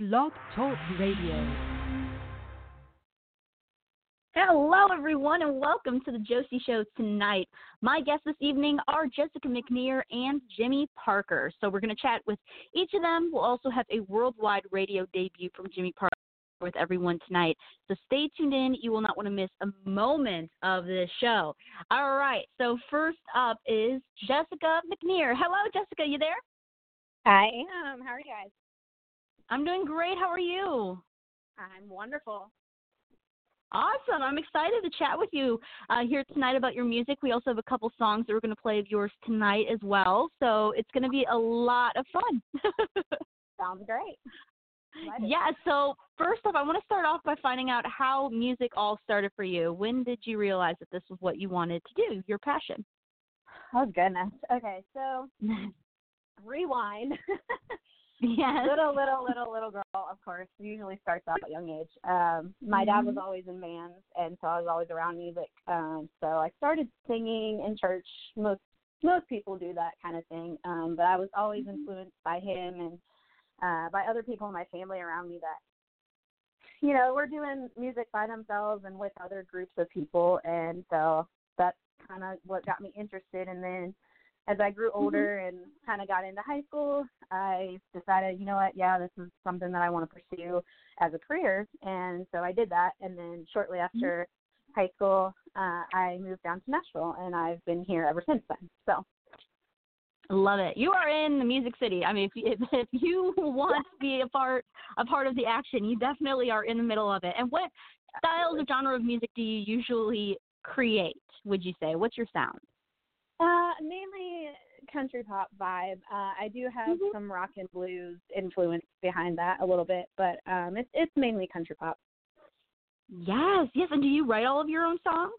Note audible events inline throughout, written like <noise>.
Blog Talk Radio. Hello, everyone, and welcome to the Josie Show tonight. My guests this evening are Jessica McNear and Jimmy Parker. So, we're going to chat with each of them. We'll also have a worldwide radio debut from Jimmy Parker with everyone tonight. So stay tuned in. You will not want to miss a moment of this show. All right. So first up is Jessica McNear. Hello, Jessica. You there? I am. How are you guys? I'm doing great. How are you? I'm wonderful. Awesome. I'm excited to chat with you uh, here tonight about your music. We also have a couple songs that we're going to play of yours tonight as well. So it's going to be a lot of fun. <laughs> Sounds great. Yeah, so first off, I want to start off by finding out how music all started for you. When did you realize that this was what you wanted to do, your passion? Oh, goodness. Okay, so <laughs> rewind. <laughs> <laughs> Yeah. Little, little, little, little girl, of course, usually starts out at a young age. Um, my dad was Mhm. always in bands, and so I was always around music. Um, so I started singing in church. Most most people do that kind of thing, um, but I was always influenced by him and uh, by other people in my family around me that you know were doing music by themselves and with other groups of people, and so that's kind of what got me interested. And then as I grew older and kind of got into high school, I decided, you know what, yeah, this is something that I want to pursue as a career, and so I did that. And then shortly after high school, uh, I moved down to Nashville, and I've been here ever since then. So Love it. You are in the Music City. I mean, if <laughs> if, if you want to be a part a part of the action, you definitely are in the middle of it. And what styles or genre of music do you usually create? Would you say? What's your sound? Uh, mainly country pop vibe. Uh, I do have Mhm. some rock and blues influence behind that a little bit, but um, it's it's mainly country pop. Yes, yes. And do you write all of your own songs?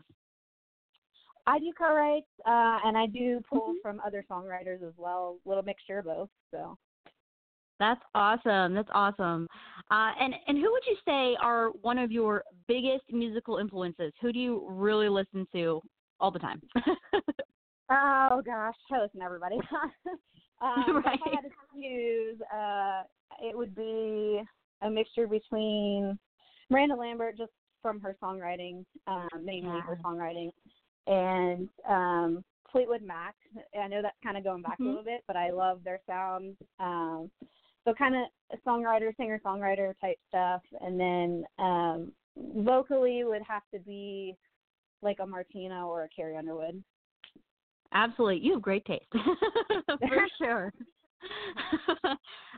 I do co-write, uh, and I do pull Mhm. from other songwriters as well. Little mixture of both. So That's awesome. That's awesome. Uh, and and who would you say are one of your biggest musical influences? Who do you really listen to all the time? <laughs> oh gosh, I listen to everybody. <laughs> um, but <laughs> If I had to choose, uh, it would be a mixture between Miranda Lambert, just from her songwriting, um, mainly her songwriting, and um, Fleetwood Mac. I know that's kind of going back Mhm. a little bit, but I love their sound. Um, so kind of a songwriter, singer songwriter type stuff, and then um, vocally would have to be like a Martina or a Carrie Underwood. Absolutely. You have great taste. <laughs> For <laughs> sure. <laughs>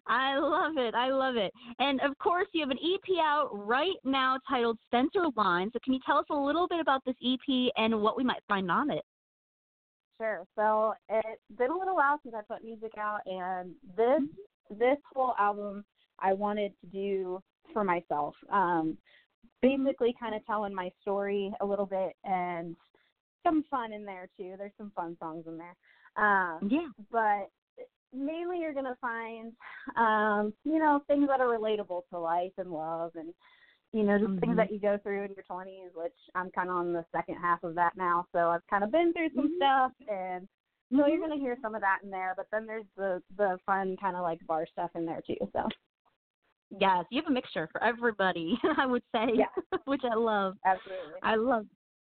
I love it. I love it. And of course, you have an EP out right now titled Center Line. So, can you tell us a little bit about this EP and what we might find on it? Sure. So it's been a little while since I put music out, and this this whole album I wanted to do for myself. Um, basically, kind of telling my story a little bit, and some fun in there too. There's some fun songs in there. Um, Yeah. but mainly you're gonna find um, you know, things that are relatable to life and love and you know, just Mhm. things that you go through in your twenties, which I'm kinda on the second half of that now. So I've kinda been through some Mhm. stuff and so you're Mhm. gonna hear some of that in there, but then there's the the fun kinda like bar stuff in there too. So Yes, you have a mixture for everybody, <laughs> I would say, Yeah. <laughs> which I love. absolutely. I love.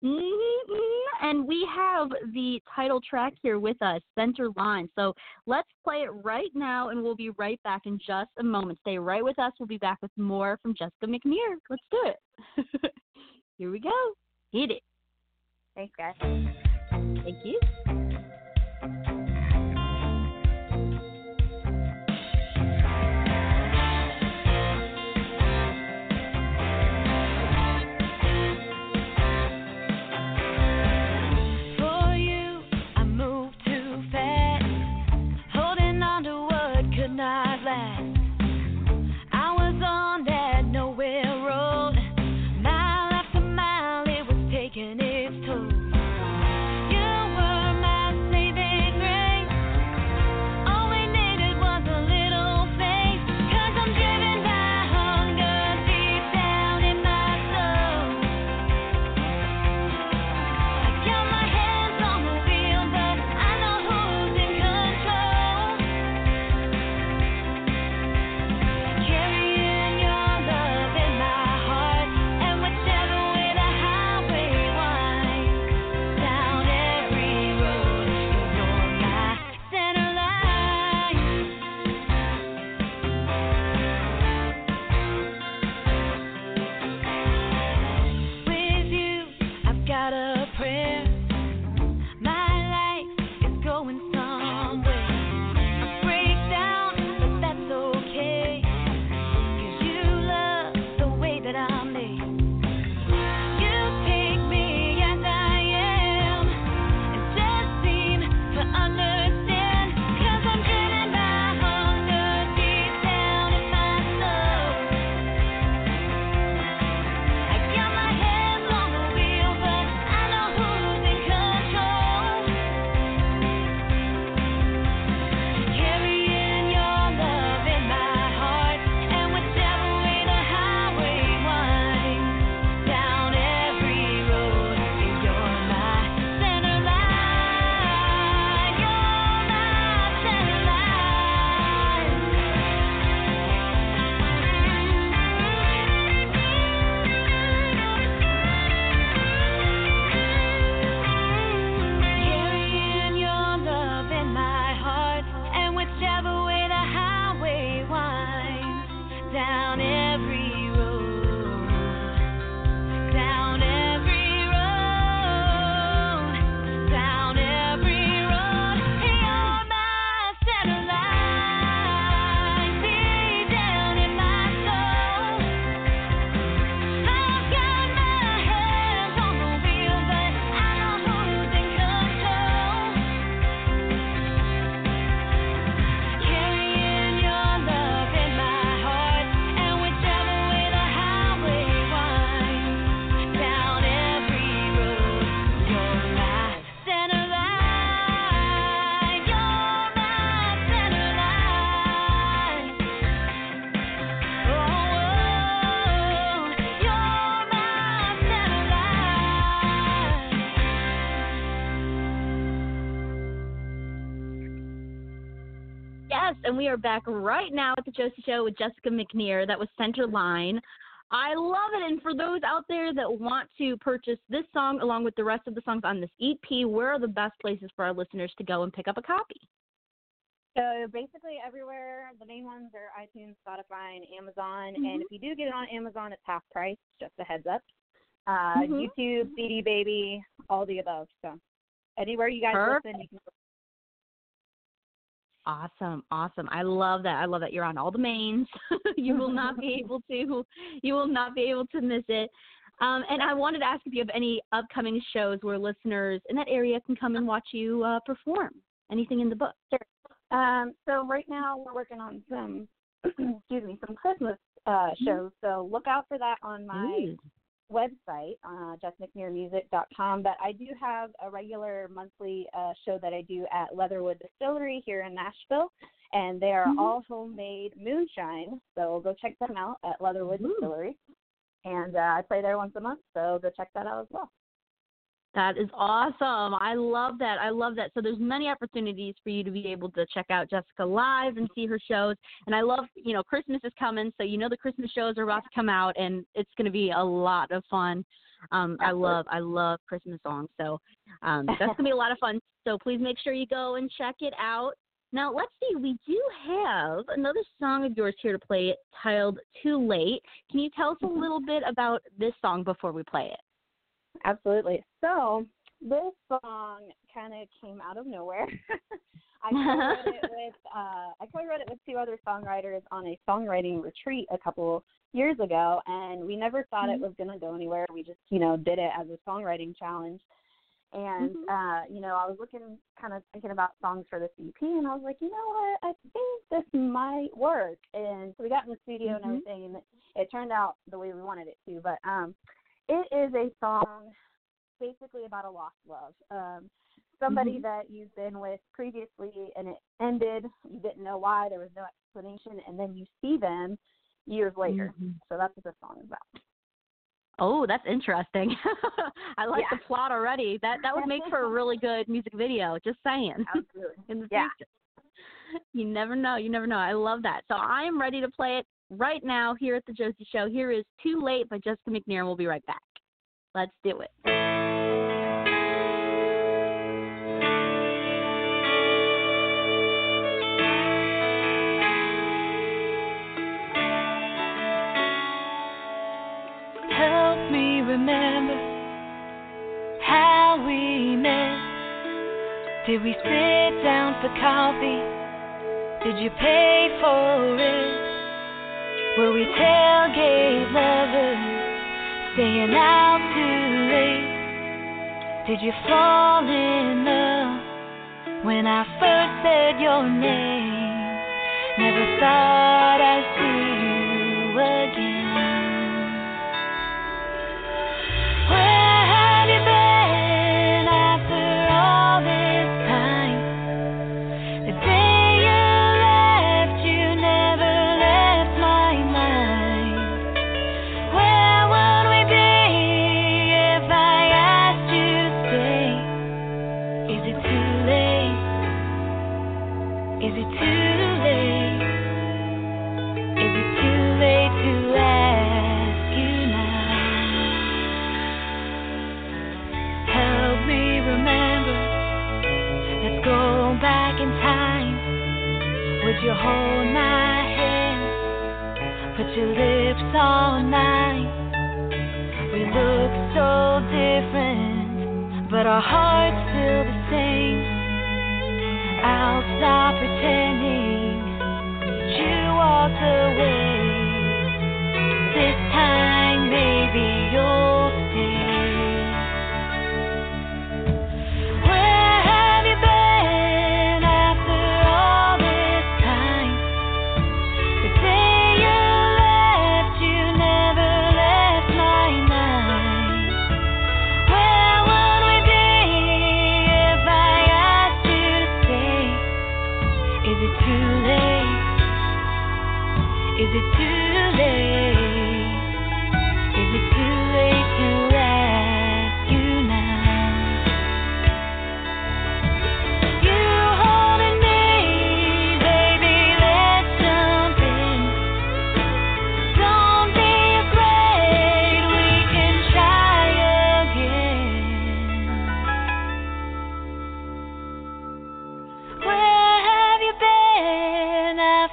Mm-hmm. And we have the title track here with us, Center Line. So let's play it right now, and we'll be right back in just a moment. Stay right with us. We'll be back with more from Jessica McNear. Let's do it. <laughs> here we go. Hit it. Thanks guys. Thank you. Are back right now at the Josie Show with Jessica McNear. That was Center Line. I love it. And for those out there that want to purchase this song along with the rest of the songs on this EP, where are the best places for our listeners to go and pick up a copy? So basically everywhere. The main ones are iTunes, Spotify, and Amazon. Mm-hmm. And if you do get it on Amazon, it's half price. Just a heads up. Uh, Mhm. YouTube, CD Baby, all the above. So anywhere you guys listen, you can. Awesome, awesome. I love that. I love that you're on all the mains. <laughs> you will not be <laughs> able to you will not be able to miss it. Um, and I wanted to ask if you have any upcoming shows where listeners in that area can come and watch you uh, perform. Anything in the book? Um, so right now we're working on some, <clears throat> excuse me, some Christmas uh, shows. So look out for that on my Ooh. Website, uh, jessmcnearmusic.com. But I do have a regular monthly uh, show that I do at Leatherwood Distillery here in Nashville, and they are Mhm. all homemade moonshine. So go check them out at Leatherwood Ooh. Distillery. And uh, I play there once a month, so go check that out as well. That is awesome. I love that. I love that. So there's many opportunities for you to be able to check out Jessica live and see her shows. And I love, you know, Christmas is coming, so you know the Christmas shows are about to come out, and it's going to be a lot of fun. Um, I love, I love Christmas songs, so um, that's going <laughs> to be a lot of fun. So please make sure you go and check it out. Now let's see. We do have another song of yours here to play, titled "Too Late." Can you tell us a little bit about this song before we play it? Absolutely. So this song kind of came out of nowhere. <laughs> I co-wrote it <laughs> with uh, I co-wrote it with two other songwriters on a songwriting retreat a couple years ago, and we never thought it was going to go anywhere. We just you know did it as a songwriting challenge. And Mhm. uh, you know, I was looking, kind of thinking about songs for this EP, and I was like, you know what, I think this might work. And so we got in the studio Mhm. and everything, and it, it turned out the way we wanted it to. But um, it is a song basically about a lost love. Um, somebody Mhm. that you've been with previously and it ended, you didn't know why, there was no explanation, and then you see them years later. Mhm. So that's what the song is about. Oh, that's interesting. <laughs> I like Yeah. the plot already. That that would make for a really <laughs> good music video. Just saying. <laughs> Absolutely. In the Yeah. future. You never know. You never know. I love that. So I am ready to play it right now here at the Josie Show. Here is "Too Late" by Jessica McNear, we'll be right back. Let's do it. Help me remember how we met. Did we sit down for coffee? Did you pay for it? Were we tailgate lovers, staying out too late? Did you fall in love when I first said your name? Never thought I'd see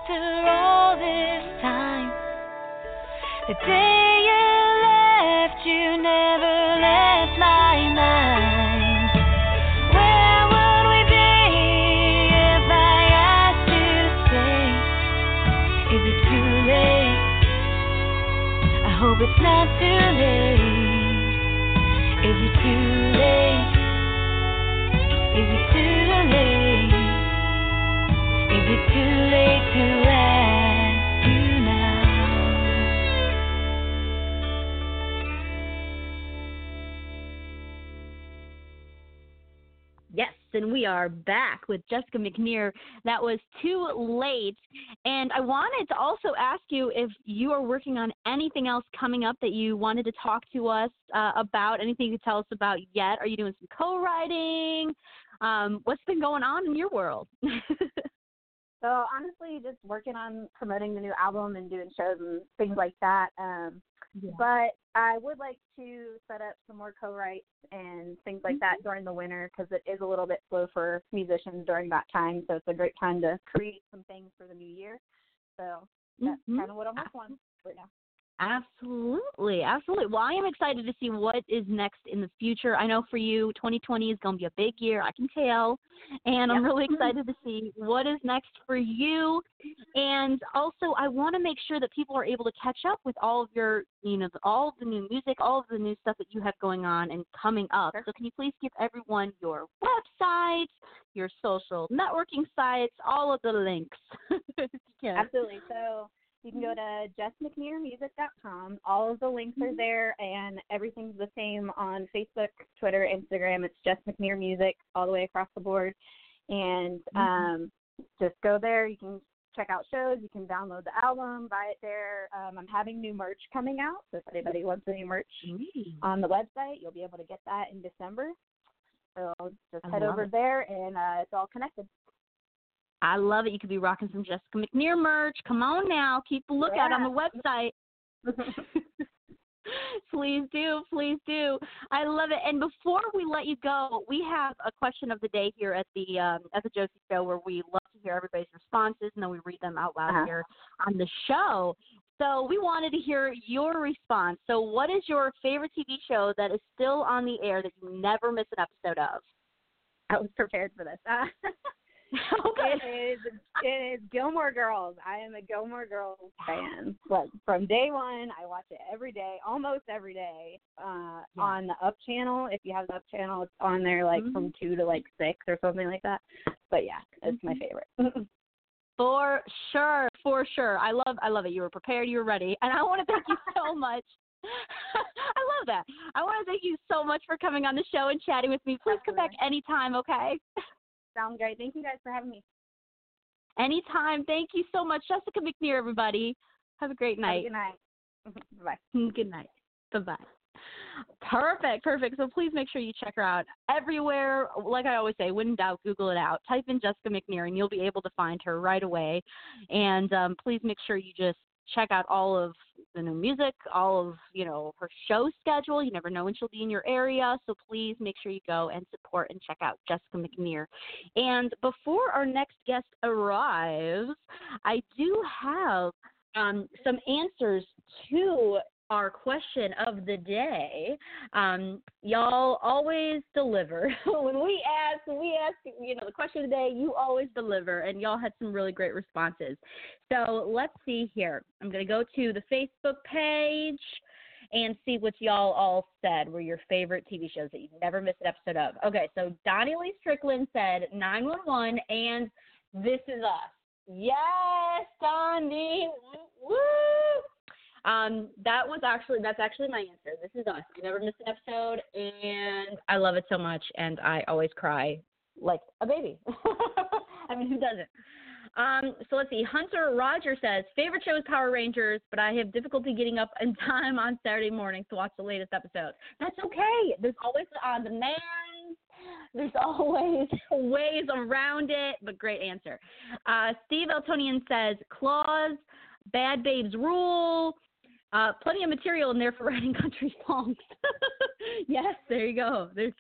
after all this time. The day you left, you never left my mind. Where would we be if I asked to stay? Is it too late? I hope it's not too we are back with Jessica McNear. That was too late. And I wanted to also ask you if you are working on anything else coming up that you wanted to talk to us uh, about, anything you could tell us about yet. Are you doing some co writing? Um, what's been going on in your world? <laughs> So honestly, just working on promoting the new album and doing shows and things like that. Um, But I would like to set up some more co-writes and things like that during the winter because it is a little bit slow for musicians during that time. So it's a great time to create some things for the new year. So that's Mhm. kind of what I'm working on right now. Absolutely, absolutely. Well, I am excited to see what is next in the future. I know for you, 2020 is going to be a big year. I can tell, and I'm really <laughs> excited to see what is next for you. And also, I want to make sure that people are able to catch up with all of your, you know, all of the new music, all of the new stuff that you have going on and coming up. Sure. So, can you please give everyone your website, your social networking sites, all of the links? <laughs> if you can. Absolutely. So you can go to jessmcnearmusic.com. All of the links are there, and everything's the same on Facebook, Twitter, Instagram. It's Jess McNear Music all the way across the board. And um, just go there. You can check out shows. You can download the album, buy it there. Um, I'm having new merch coming out. So if anybody wants any merch on the website, you'll be able to get that in December. So just I head over it. there, and uh, it's all connected. I love it. You could be rocking some Jessica McNear merch. Come on now. Keep a lookout on the website. <laughs> <laughs> please do. Please do. I love it. And before we let you go, we have a question of the day here at the um, at the Josie Show where we love to hear everybody's responses and then we read them out loud Uh-huh. here on the show. So we wanted to hear your response. So what is your favorite TV show that is still on the air that you never miss an episode of? I was prepared for this. <laughs> <laughs> <laughs> okay. It is it is Gilmore Girls. I am a Gilmore Girls fan. Like from day one, I watch it every day, almost every day. Uh Yeah. on the Up channel. If you have the Up channel, it's on there like Mm-hmm. from two to like six or something like that. But yeah, it's my Mm-hmm. favorite. <laughs> For sure, for sure. I love I love it. You were prepared, you were ready. And I want to thank you so much. I love that. I want to thank you so much for coming on the show and chatting with me. Please come back anytime, okay? Sounds great. Thank you guys for having me. Anytime. Thank you so much. Jessica McNear, everybody. Have a great Have a night. good night. Bye. <laughs> Good night. Bye bye. Perfect, perfect. So please make sure you check her out everywhere. Like I always say, when in doubt, Google it out. Type in Jessica McNear and you'll be able to find her right away. And um, please make sure you just check out all of the new music, all of you know her show schedule. You never know when she'll be in your area, so please make sure you go and support and check out Jessica McNear. And before our next guest arrives, I do have um, some answers to our question of the day. Um, y'all always deliver. <laughs> when we ask, when we ask, you know, the question of the day, you always deliver, and y'all had some really great responses. So let's see here. I'm going to go to the Facebook page and see what y'all all said were your favorite TV shows that you never missed an episode of. Okay, so Donnie Lee Strickland said 911 and This Is Us. Yes, Donnie. Woo! Um, that was actually that's actually my answer. This is us. I never miss an episode, and I love it so much, and I always cry like a baby. <laughs> I mean, who doesn't? Um, so let's see. Hunter Roger says favorite show is Power Rangers, but I have difficulty getting up in <laughs> time on Saturday mornings to watch the latest episode. That's okay. There's always on demand. There's <laughs> always ways around it, but great answer. Uh, Steve Eltonian says Claws, Bad Babes Rule. Uh, plenty of material in there for <laughs> writing country songs. <laughs> yes, there you go. There's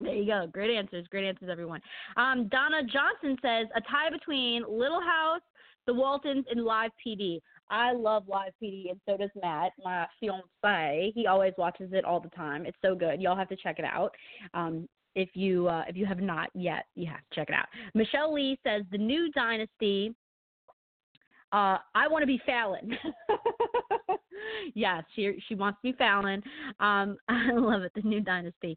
there you go. Great answers. Great answers, everyone. Um, Donna Johnson says a tie between Little House, The Waltons, and Live PD. I love live PD, and so does Matt, my fiance. He always watches it all the time. It's so good. Y'all have to check it out. Um, if you uh, if you have not yet, you have to check it out. Michelle Lee says the new dynasty. Uh, I want to be Fallon. <laughs> yes, she she wants to be Fallon. Um, <laughs> I love it. The new dynasty.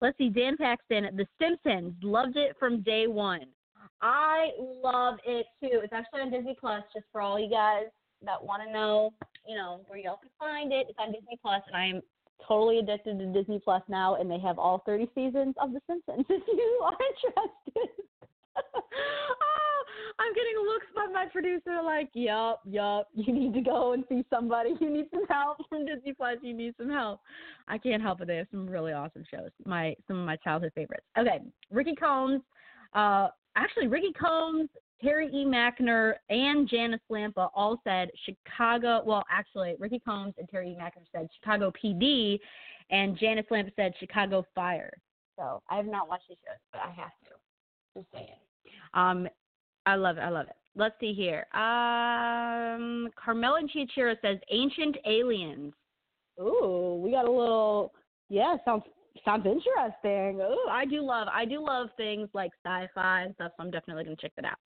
Let's see. Dan Paxton, The Simpsons, loved it from day one. I love it too. It's actually on Disney Plus, just for all you guys that want to know, you know, where y'all can find it. It's on Disney Plus, and I am totally addicted to Disney Plus now, and they have all 30 seasons of The Simpsons. <laughs> If you are interested. <laughs> I'm getting looks by my producer like, yup, yup, <laughs> you need to go and see somebody. You need some help from Disney Plus. You need some help. I can't help it. They have some really awesome shows. My some of my childhood favorites. Okay, Ricky Combs. Uh, actually, Ricky Combs, Terry E. McInerney, and Janice Lampa all said Chicago. Well, actually, Ricky Combs and Terry E. McInerney said Chicago PD, and Janice Lampa said Chicago Fire. So I have not watched these shows, but I have to. Just saying. Um, I love it. I love it. Let's see here. Um, Carmela and Chiachira says Ancient Aliens. Ooh, we got a little. Yeah, sounds sounds interesting. Ooh, I do love I do love things like sci-fi and stuff. So I'm definitely gonna check that out.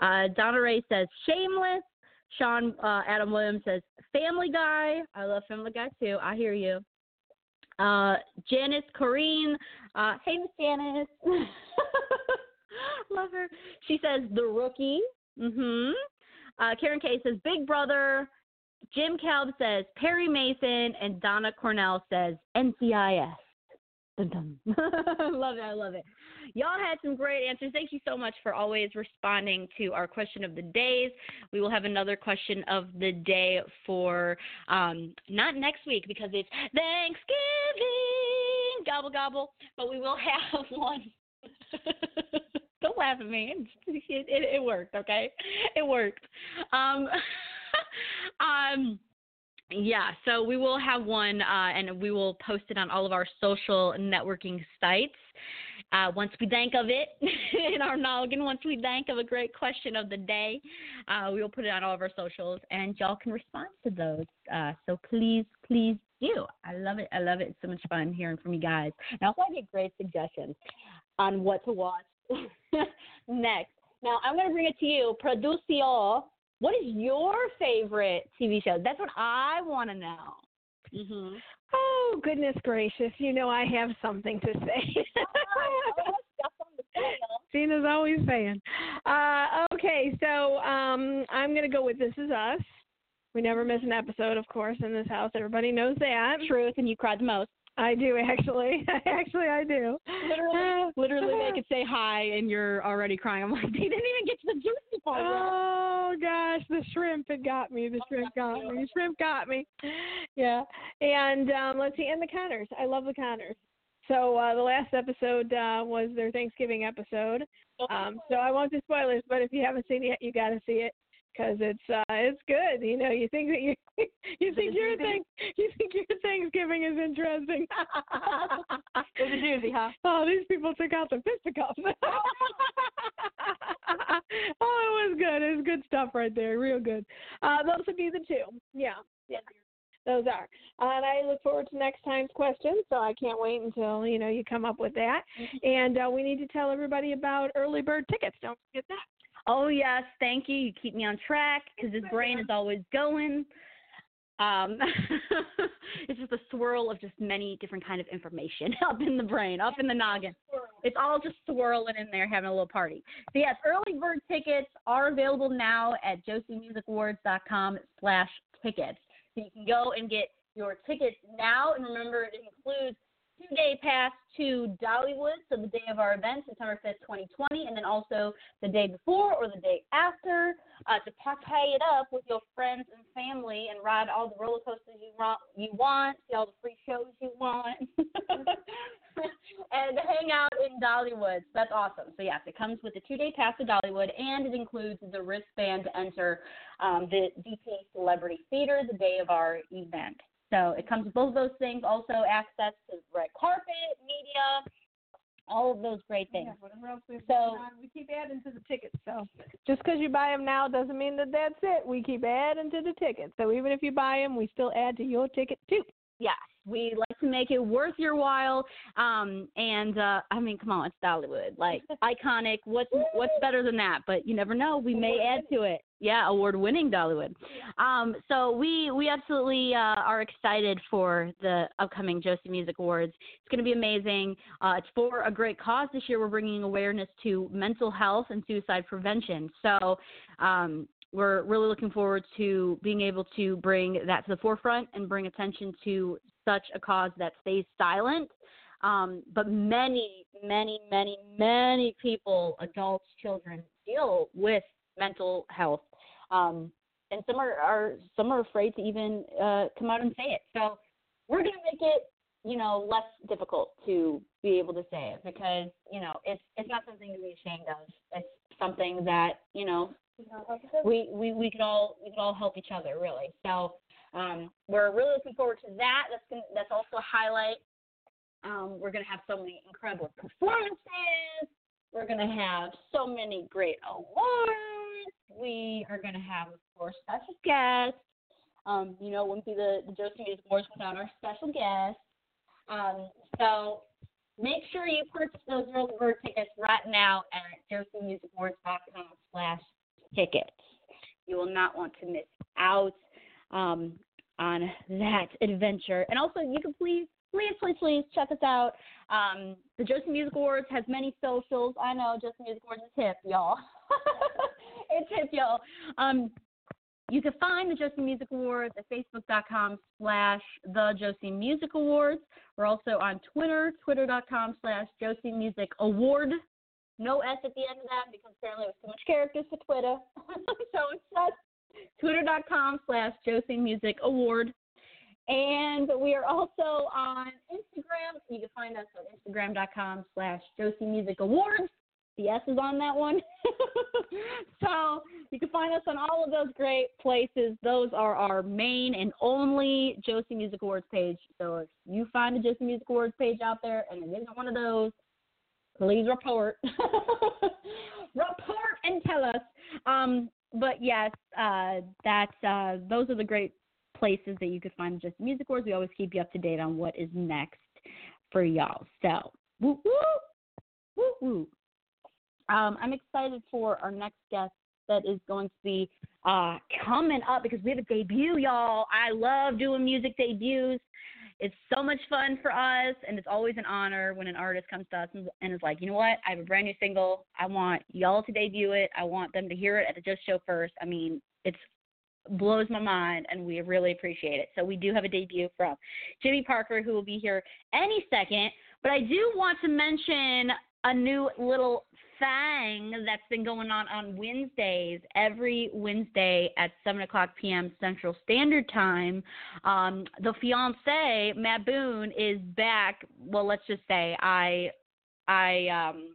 Uh, Donna Ray says Shameless. Sean uh, Adam Williams says Family Guy. I love Family Guy too. I hear you. Uh, Janice Corrine. Uh, hey, Miss Janice. <laughs> <gasps> love her. She says The Rookie. Mhm. Uh, Karen K says Big Brother. Jim Calb says Perry Mason, and Donna Cornell says NCIS. Dun, dun. <laughs> love it. I love it. Y'all had some great answers. Thank you so much for always responding to our question of the days. We will have another question of the day for um, not next week because it's Thanksgiving, gobble gobble, but we will <laughs> have one. <laughs> Don't laugh at me. It, it, it worked, okay? It worked. Um, <laughs> um, yeah, so we will have one, uh, and we will post it on all of our social networking sites. Uh, once we think of it <laughs> in our noggin, once we think of a great question of the day, uh, we will put it on all of our socials, and y'all can respond to those. Uh, so please, please do. I love it. I love it. It's so much fun hearing from you guys. And also, get great suggestions on what to watch <laughs> next. Now, I'm going to bring it to you, Producio. What is your favorite TV show? That's what I want to know. Mm-hmm. Oh, goodness gracious. You know I have something to say. <laughs> Tina's always saying. Uh, okay, so um, I'm going to go with This Is Us. We never miss an episode, of course, in this house. Everybody knows that. Truth, and you cried the most. I do actually. <laughs> actually, I do. Literally, <sighs> literally, they could <laughs> say hi, and you're already crying. I'm like, they didn't even get to the juicy part. Oh gosh, the shrimp had got me. The shrimp got me. The shrimp got me. <laughs> Yeah, and um, let's see, and the Conners. I love the Conners. So uh, the last episode uh, was their Thanksgiving episode. Um, so I won't do spoilers, but if you haven't seen it yet, you got to see it because it's uh, it's good. You know, you think that you <laughs> you think your thing you think your Thanksgiving is interesting. <laughs> It's a doozy, huh? Oh, these people took out the fisticuffs. <laughs> oh, it was good. It was good stuff right there. Real good. Uh, those would be the two. Yeah. Yeah. Those are. And I look forward to next time's question, so I can't wait until, you know, you come up with that. And uh, we need to tell everybody about early bird tickets. Don't forget that. Oh yes, thank you. You keep me on track because his brain is always going. Um, <laughs> it's just a swirl of just many different kind of information <laughs> up in the brain, up in the noggin. It's all just swirling in there, having a little party. So yes, early bird tickets are available now at josiemusicawards.com slash tickets. So you can go and get your tickets now, and remember it includes two day pass to Dollywood, so the day of our event, September 5th, 2020, and then also the day before or the day after uh, to party it up with your friends and family and ride all the roller coasters you want, you want see all the free shows you want, <laughs> and hang out in Dollywood. So that's awesome. So, yes, it comes with a two day pass to Dollywood, and it includes the wristband to enter um, the DP Celebrity Theater the day of our event. So it comes with both of those things. Also access to red carpet, media, all of those great things. Yeah, whatever else we So- we keep adding to the tickets. So just because you buy them now doesn't mean that that's it. We keep adding to the tickets. So even if you buy them, we still add to your ticket too. Yes, we like to make it worth your while. Um, and uh, I mean, come on, it's Dollywood, like <laughs> iconic. What's what's better than that? But you never know. We may add to it. Yeah, award-winning Dollywood. Um, so we we absolutely uh, are excited for the upcoming Josie Music Awards. It's going to be amazing. Uh, it's for a great cause this year. We're bringing awareness to mental health and suicide prevention. So um, we're really looking forward to being able to bring that to the forefront and bring attention to such a cause that stays silent. Um, but many, many, many, many people, adults, children, deal with mental health, um, and some are, are some are afraid to even uh, come out and say it. So we're going to make it, you know, less difficult to be able to say it because you know it's it's not something to be ashamed of. It's something that you know we we we could all we could all help each other really. So um, we're really looking forward to that. That's gonna, that's also a highlight. Um, we're gonna have so many incredible performances. We're gonna have so many great awards. We are gonna have, of course, special guests. Um, you know, it wouldn't be the, the Josie Music Awards without our special guests. Um, so make sure you purchase those early bird tickets right now at josiemusicawards.com slash tickets. You will not want to miss out um, on that adventure. And also, you can please, please, please, please check us out. Um, the Josie Music Awards has many socials. I know Josie Music Awards is hip, y'all. <laughs> it's hip, y'all. Um, you can find the Josie Music Awards at facebook.com slash the Josie Music Awards. We're also on Twitter, twitter.com slash Josie Music Award. No S at the end of that because apparently it was too much characters for Twitter. <laughs> so it's just twitter.com slash Josie Music Award. And we are also on Instagram. You can find us on instagram.com slash Josie Music Awards. The S is on that one. <laughs> so you can find us on all of those great places. Those are our main and only Josie Music Awards page. So if you find a Josie Music Awards page out there and it isn't one of those, please report. <laughs> report and tell us. Um, but yes, uh, that's uh, those are the great places that you could find Josie Music Awards. We always keep you up to date on what is next for y'all. So woo woo woo woo. Um, I'm excited for our next guest that is going to be uh, coming up because we have a debut, y'all. I love doing music debuts. It's so much fun for us, and it's always an honor when an artist comes to us and, and is like, you know what, I have a brand new single. I want y'all to debut it. I want them to hear it at the Josie Show first. I mean, it's blows my mind, and we really appreciate it. So we do have a debut from Jimmy Parker, who will be here any second. But I do want to mention a new little thing that's been going on on Wednesdays, every Wednesday at 7 o'clock p.m. Central Standard Time. Um, the fiance, Matt Boone, is back. Well, let's just say I, I, um,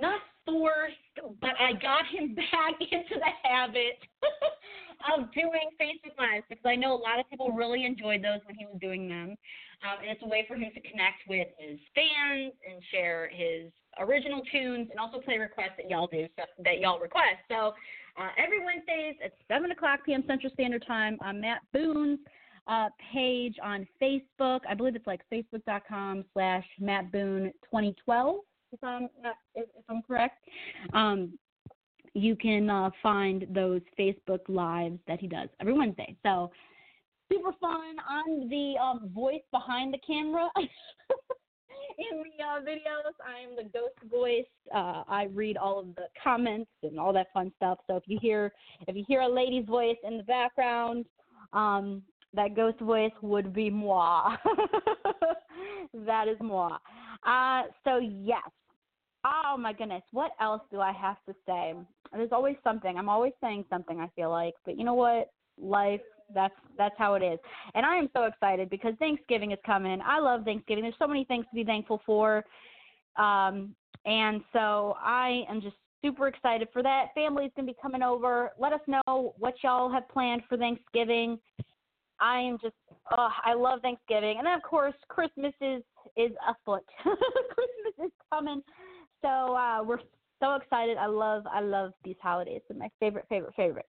not forced, but I got him <laughs> back into the habit <laughs> of doing Facebook Lives because I know a lot of people really enjoyed those when he was doing them. Um, and it's a way for him to connect with his fans and share his original tunes and also play requests that y'all do, that y'all request. So uh, every Wednesdays at 7 o'clock p.m. Central Standard Time on Matt Boone's uh, page on Facebook. I believe it's like facebook.com slash Matt Boone 2012, if I'm, if, if I'm correct. Um, you can uh, find those Facebook lives that he does every Wednesday. So super fun I'm the um, voice behind the camera. <laughs> In the uh, videos, I am the ghost voice. Uh, I read all of the comments and all that fun stuff. So if you hear if you hear a lady's voice in the background, um, that ghost voice would be moi. <laughs> that is moi. Uh, so yes. Oh my goodness, what else do I have to say? There's always something. I'm always saying something. I feel like, but you know what? Life that's that's how it is. And I am so excited because Thanksgiving is coming. I love Thanksgiving. There's so many things to be thankful for. Um, and so I am just super excited for that. Family's gonna be coming over. Let us know what y'all have planned for Thanksgiving. I am just oh, I love Thanksgiving. And then of course Christmas is is afoot. <laughs> Christmas is coming, so uh, we're so excited. I love I love these holidays. They're my favorite favorite favorite.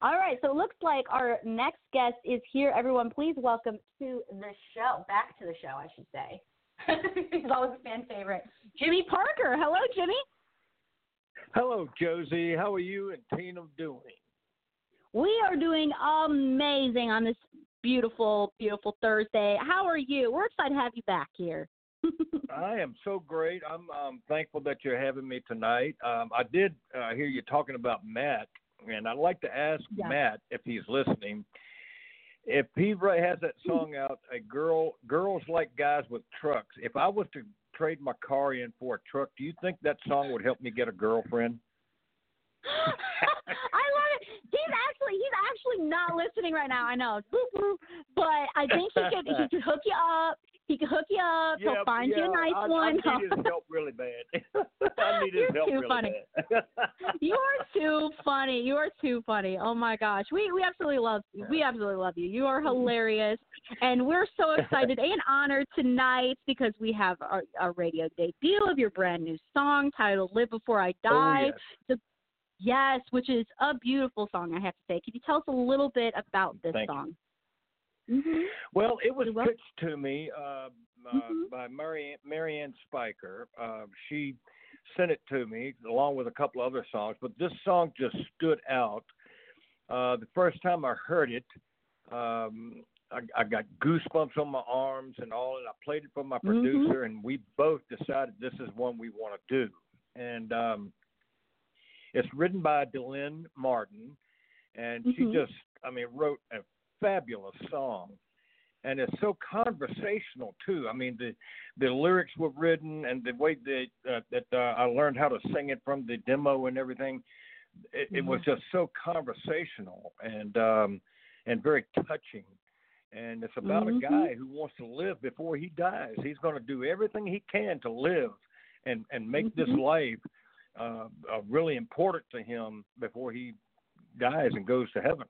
All right, so it looks like our next guest is here. Everyone, please welcome to the show. Back to the show, I should say. <laughs> He's always a fan favorite. Jimmy Parker. Hello, Jimmy. Hello, Josie. How are you and Tina doing? We are doing amazing on this beautiful, beautiful Thursday. How are you? We're excited to have you back here. <laughs> I am so great. I'm um, thankful that you're having me tonight. Um, I did uh, hear you talking about Matt, and I'd like to ask Yeah. Matt if he's listening. If he has that hmm. song out, a girl, girls like guys with trucks. If I was to trade my car in for a truck, do you think that song would help me get a girlfriend? <laughs> I love it. He's actually he's actually not listening right now. I know, but I think he could he could hook you up. He can hook you up. He'll find you a nice I, one. I need his <laughs> help really bad. <laughs> I <laughs> need his You're help too really funny. bad. you are too funny. You are too funny. Oh my gosh. We we absolutely love we absolutely love you. You are hilarious. And we're so excited and honored tonight because we have our, our radio debut of your brand new song titled Live Before I oh, Die. Oh, yes. Yes, which is a beautiful song, I have to say. Could you tell us a little bit about this Thank you. Mm-hmm. Well, it was pitched to me uh, uh, Mhm. by Mary Marianne Spiker. Uh, she sent it to me along with a couple other songs, but this song just stood out. Uh, the first time I heard it, um, I, I got goosebumps on my arms and all, and I played it for my Mhm. producer, and we both decided this is one we want to do. And um, it's written by Delynn Martin, and she Mhm. just, I mean, wrote a fabulous song, and it's so conversational too. I mean, the the lyrics were written, and the way that uh, that uh, I learned how to sing it from the demo and everything, it, it was just so conversational and um, and very touching. And it's about Mhm. a guy who wants to live before he dies. He's going to do everything he can to live and and make this Mhm. life uh, uh, really important to him before he dies and goes to heaven.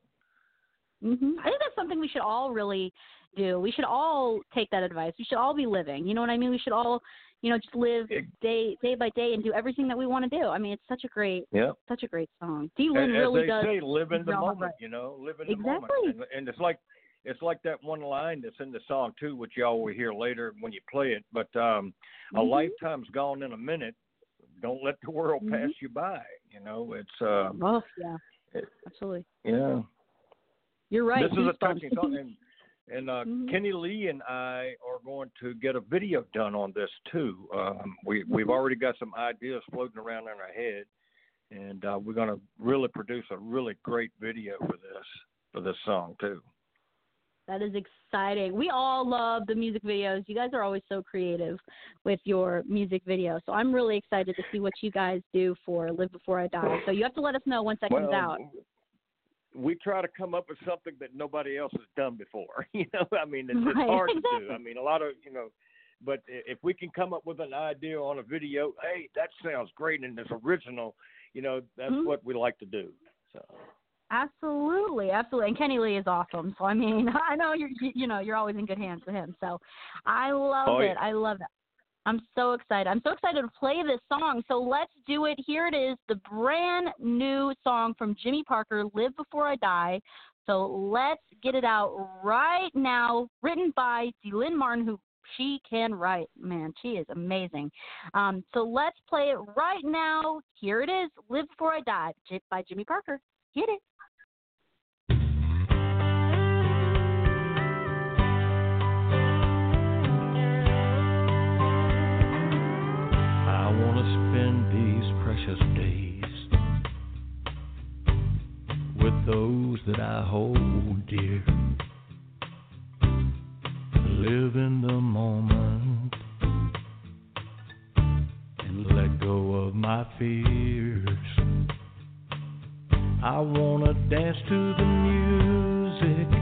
Hmm I think that's something we should all really do. We should all take that advice. We should all be living. You know what I mean? We should all, you know, just live day day by day and do everything that we want to do. I mean, it's such a great, Yeah. such a great song. Delynn really does. say, live in the moment. right. You know, live in the Exactly. moment. And, and it's like it's like that one line that's in the song too, which y'all will hear later when you play it. But um, a Mhm. lifetime's gone in a minute. Don't let the world Mhm. pass you by. You know, it's uh, Oh yeah, it- absolutely. yeah. You're right. This is a Goosebumps. touching song, and and uh, Mhm. Kenny Lee and I are going to get a video done on this too. Um, we we've already got some ideas floating around in our head, and uh, we're going to really produce a really great video for this for this song too. That is exciting. We all love the music videos. You guys are always so creative with your music videos. So I'm really excited to see what you guys do for Live Before I Die. So you have to let us know once that comes out. We try to come up with something that nobody else has done before. <laughs> You know, I mean, it's, it's hard to do. <laughs> I mean, a lot of you know, but if we can come up with an idea on a video, hey, that sounds great and it's original. You know, that's Mhm. what we like to do. So. Absolutely, absolutely. And Kenny Lee is awesome. So I mean, <laughs> I know you're you you know you're always in good hands with him. So I love Oh, it. yeah. I love it. I'm so excited. I'm so excited to play this song. So let's do it. Here it is, the brand new song from Jimmy Parker, "Live Before I Die." So let's get it out right now. Written by Delynn Martin, who she can write. Man, she is amazing. Um, so let's play it right now. Here it is, "Live Before I Die" by Jimmy Parker. Hit it. precious days with those that I hold dear. Live in the moment and let go of my fears. I wanna dance to the music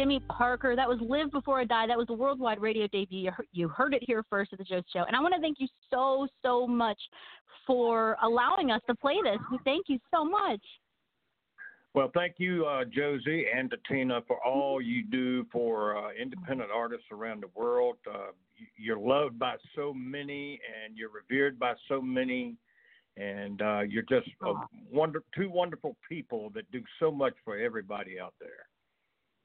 Jimmy Parker. That was Live Before I Die. That was the worldwide radio debut. You heard, it here first at the Josie Show. And I want to thank you so, so much for allowing us to play this. We thank you so much. Well, thank you, uh, Josie and to Tina, for all you do for uh, independent artists around the world. Uh, you- you're loved by so many, and you're revered by so many, and uh, you're just wonder, two wonderful people that do so much for everybody out there.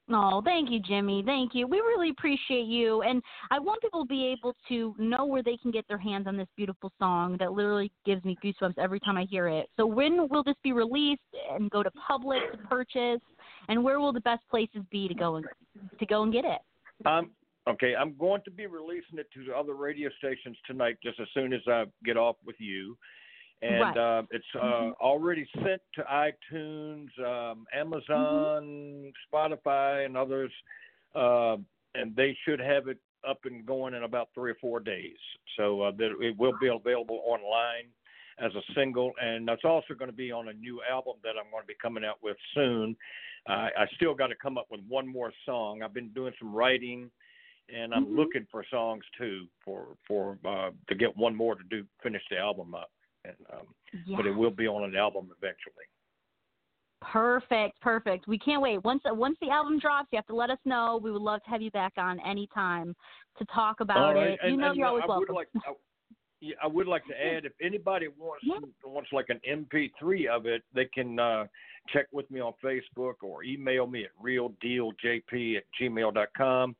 Oh, thank you, Jimmy. Thank you. We really appreciate you. And I want people to be able to know where they can get their hands on this beautiful song that literally gives me goosebumps every time I hear it. So, when will this be released and go to public to purchase? And where will the best places be to go and to go and get it? Um, okay, I'm going to be releasing it to the other radio stations tonight, just as soon as I get off with you. And Right. uh, it's uh, already sent to iTunes, um, Amazon, Spotify, and others, uh, and they should have it up and going in about three or four days. So uh, that it will be available online as a single, and it's also going to be on a new album that I'm going to be coming out with soon. I still got to come up with one more song. I've been doing some writing, and I'm looking for songs too for for uh, to get one more to do finish the album up. And um, Yeah. but it will be on an album eventually. Perfect, perfect. We can't wait. Once once the album drops, you have to let us know. We would love to have you back on anytime to talk about right, it. and- you know and you're always I welcome. Would like, I, yeah, I would like to add, if anybody wants Yeah. wants like an MP3 of it, they can uh, check with me on Facebook or email me at realdealjp at gmail.com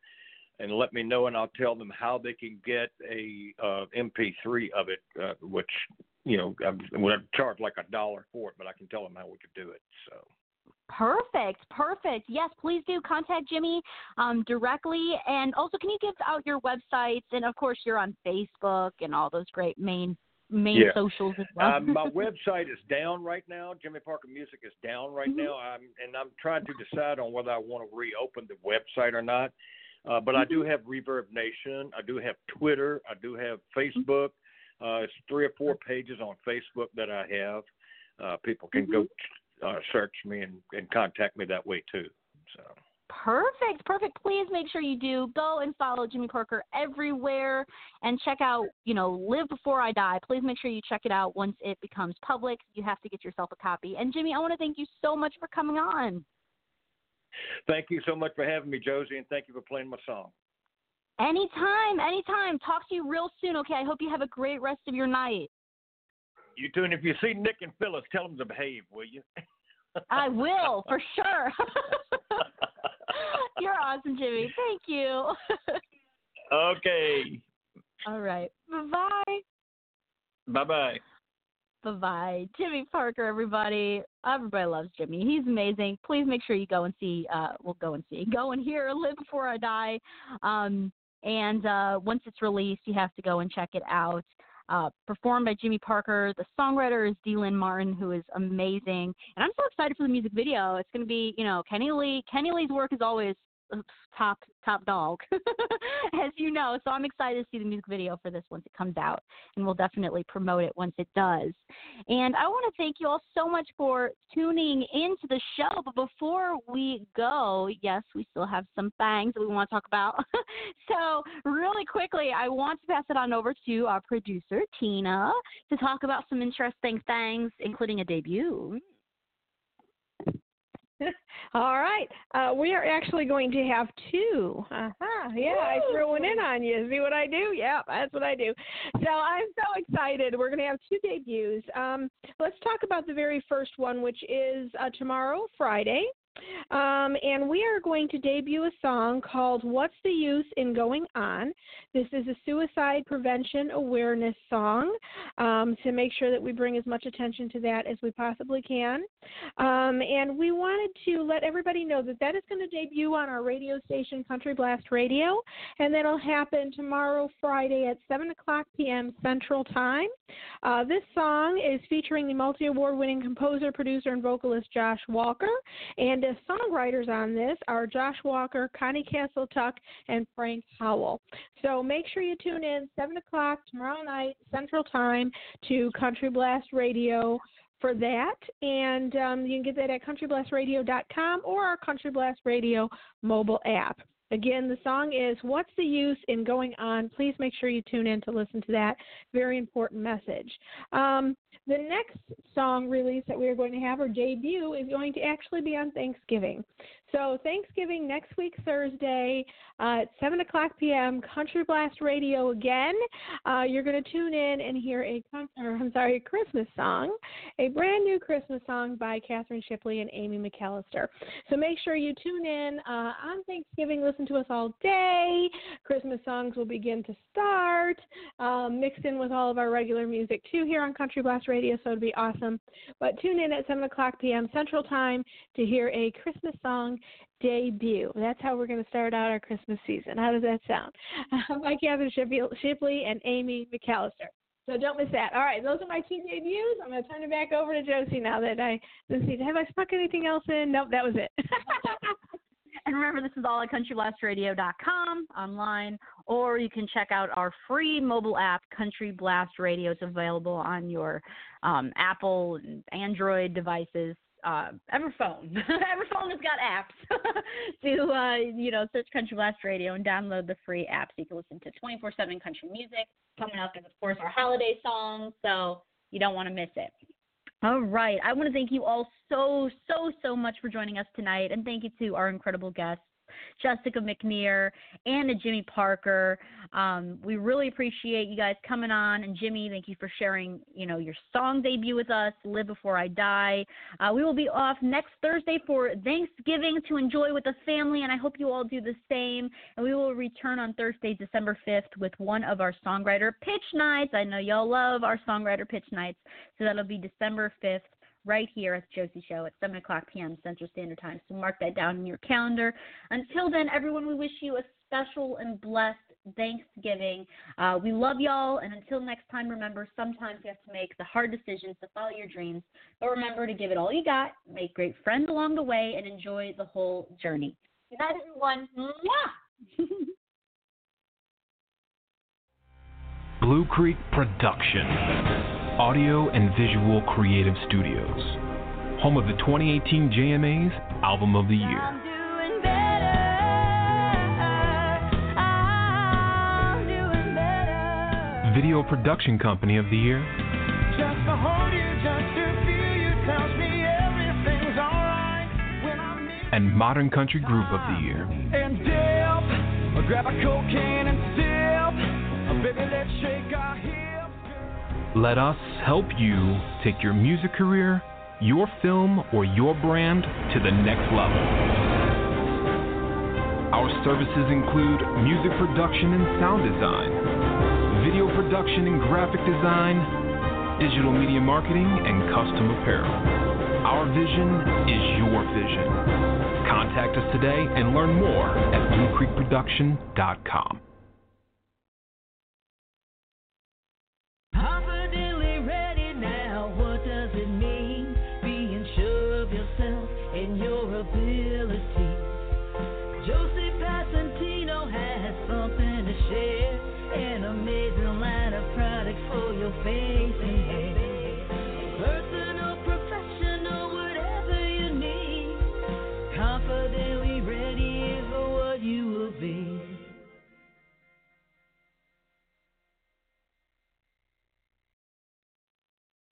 and let me know, and I'll tell them how they can get a uh, MP3 of it, uh, which you know going to charge like a dollar for it, but I can tell them how we could do it. So. Perfect, perfect. Yes, please do contact Jimmy um, directly. And also, can you give out your websites? And of course, you're on Facebook and all those great main main Yeah. socials as well. um, my <laughs> website is down right now. Jimmy Parker Music is down right Mhm. now. I'm, and I'm trying to decide on whether I want to reopen the website or not. Uh, but I do Mm-hmm. have Reverb Nation. I do have Twitter. I do have Facebook. Uh, it's three or four pages on Facebook that I have. Uh, people can go Mm-hmm. uh, search me and, and contact me that way too. So Perfect, perfect. Please make sure you do go and follow Jimmy Parker everywhere and check out, you know, Live Before I Die. Please make sure you check it out once it becomes public. You have to get yourself a copy. And Jimmy, I want to thank you so much for coming on. thank you so much for having me, Josie, and thank you for playing my song. Anytime, anytime. Talk to you real soon, okay? I hope you have a great rest of your night. You too, and if you see Nick and Phyllis, tell them to behave, will you? I will, <laughs> for sure. <laughs> You're awesome, Jimmy. Thank you. okay. All right. Bye bye. Bye bye. Bye bye. Jimmy Parker, everybody. Everybody loves Jimmy. He's amazing. Please make sure you go and see, uh, well, go and see, go and hear Live Before I Die. Um, and uh, once it's released, you have to go and check it out. Uh, performed by Jimmy Parker. The songwriter is Delynn Martin, who is amazing. And I'm so excited for the music video. It's going to be, you know, Kenny Lee. Kenny Lee's work is always top top dog, <laughs> as you know. So I'm excited to see the music video for this once it comes out, and we'll definitely promote it once it does. And I want to thank you all so much for tuning into the show. But before we go, yes, we still have some things that we want to talk about. <laughs> so really quickly, I want to pass it on over to our producer Tina to talk about some interesting things, including a debut. <laughs> All right. Uh, we are actually going to have two. Uh-huh. Yeah, I threw one in on you. See what I do? Yeah, that's what I do. So I'm so excited. We're going to have two debuts. Um, let's talk about the very first one, which is uh, tomorrow, Friday. Um, and we are going to debut a song called What's the Use in Going On? This is a suicide prevention awareness song um, to make sure that we bring as much attention to that as we possibly can. Um, and we wanted to let everybody know that that is going to debut on our radio station, Country Blast Radio, and that'll happen tomorrow, Friday at 7 o'clock p.m. Central Time. Uh, this song is featuring the multi award winning composer, producer, and vocalist Josh Walker. And the songwriters on this are Josh Walker, Connie Castle Tuck, and Frank Howell. So make sure you tune in 7 o'clock tomorrow night, Central Time, to Country Blast Radio for that. And um, you can get that at countryblastradio.com or our Country Blast Radio mobile app. Again, the song is What's the Use in Going On? Please make sure you tune in to listen to that. Very important message. Um, the next song release that we are going to have, or debut, is going to actually be on Thanksgiving. So, Thanksgiving next week, Thursday uh, at 7 o'clock p.m., Country Blast Radio again. Uh, you're going to tune in and hear a, or, I'm sorry, a Christmas song, a brand new Christmas song by Catherine Shipley and Amy McAllister. So, make sure you tune in uh, on Thanksgiving. Listen to us all day. Christmas songs will begin to start, um, mixed in with all of our regular music too here on Country Blast Radio. So, it'd be awesome. But tune in at 7 o'clock p.m. Central Time to hear a Christmas song debut. That's how we're going to start out our Christmas season. How does that sound? <laughs> by Catherine Shipley and Amy McAllister. So don't miss that. All right, those are my two debuts. I'm going to turn it back over to Josie now that I let's see. Have I stuck anything else in? Nope, that was it. <laughs> And remember, this is all at countryblastradio.com online, or you can check out our free mobile app, Country Blast Radio. It's available on your um, Apple and Android devices. Uh, every phone, <laughs> every phone has got apps <laughs> to uh, you know search Country Blast Radio and download the free apps. so you can listen to 24/7 country music. Coming up is of course our holiday songs, so you don't want to miss it. All right. I want to thank you all so, so, so much for joining us tonight. And thank you to our incredible guests, Jessica McNear and to Jimmy Parker. Um, we really appreciate you guys coming on. And Jimmy, thank you for sharing, you know, your song debut with us, "Live Before I Die." Uh, we will be off next Thursday for Thanksgiving to enjoy with the family, and I hope you all do the same. And we will return on Thursday, December 5th, with one of our songwriter pitch nights. I know y'all love our songwriter pitch nights, so that'll be December 5th right here at the Josie Show at 7 o'clock p.m. Central Standard Time. So mark that down in your calendar. Until then, everyone, we wish you a special and blessed Thanksgiving. Uh, we love y'all, and until next time, remember sometimes you have to make the hard decisions to follow your dreams, but remember to give it all you got, make great friends along the way, and enjoy the whole journey. Good night, everyone. Mwah! Blue Creek Production, Audio and Visual Creative Studios, home of the 2018 JMA's Album of the Year. doing better. I'm doing better. Video Production Company of the Year, Just to hold you, just to feel you tells me everything's alright when I'm near and Modern Country Group of the Year. Let us help you take your music career, your film, or your brand to the next level. Our services include music production and sound design, video production and graphic design, digital media marketing, and custom apparel. Our vision is your vision. Contact us today and learn more at bluecreekproduction.com.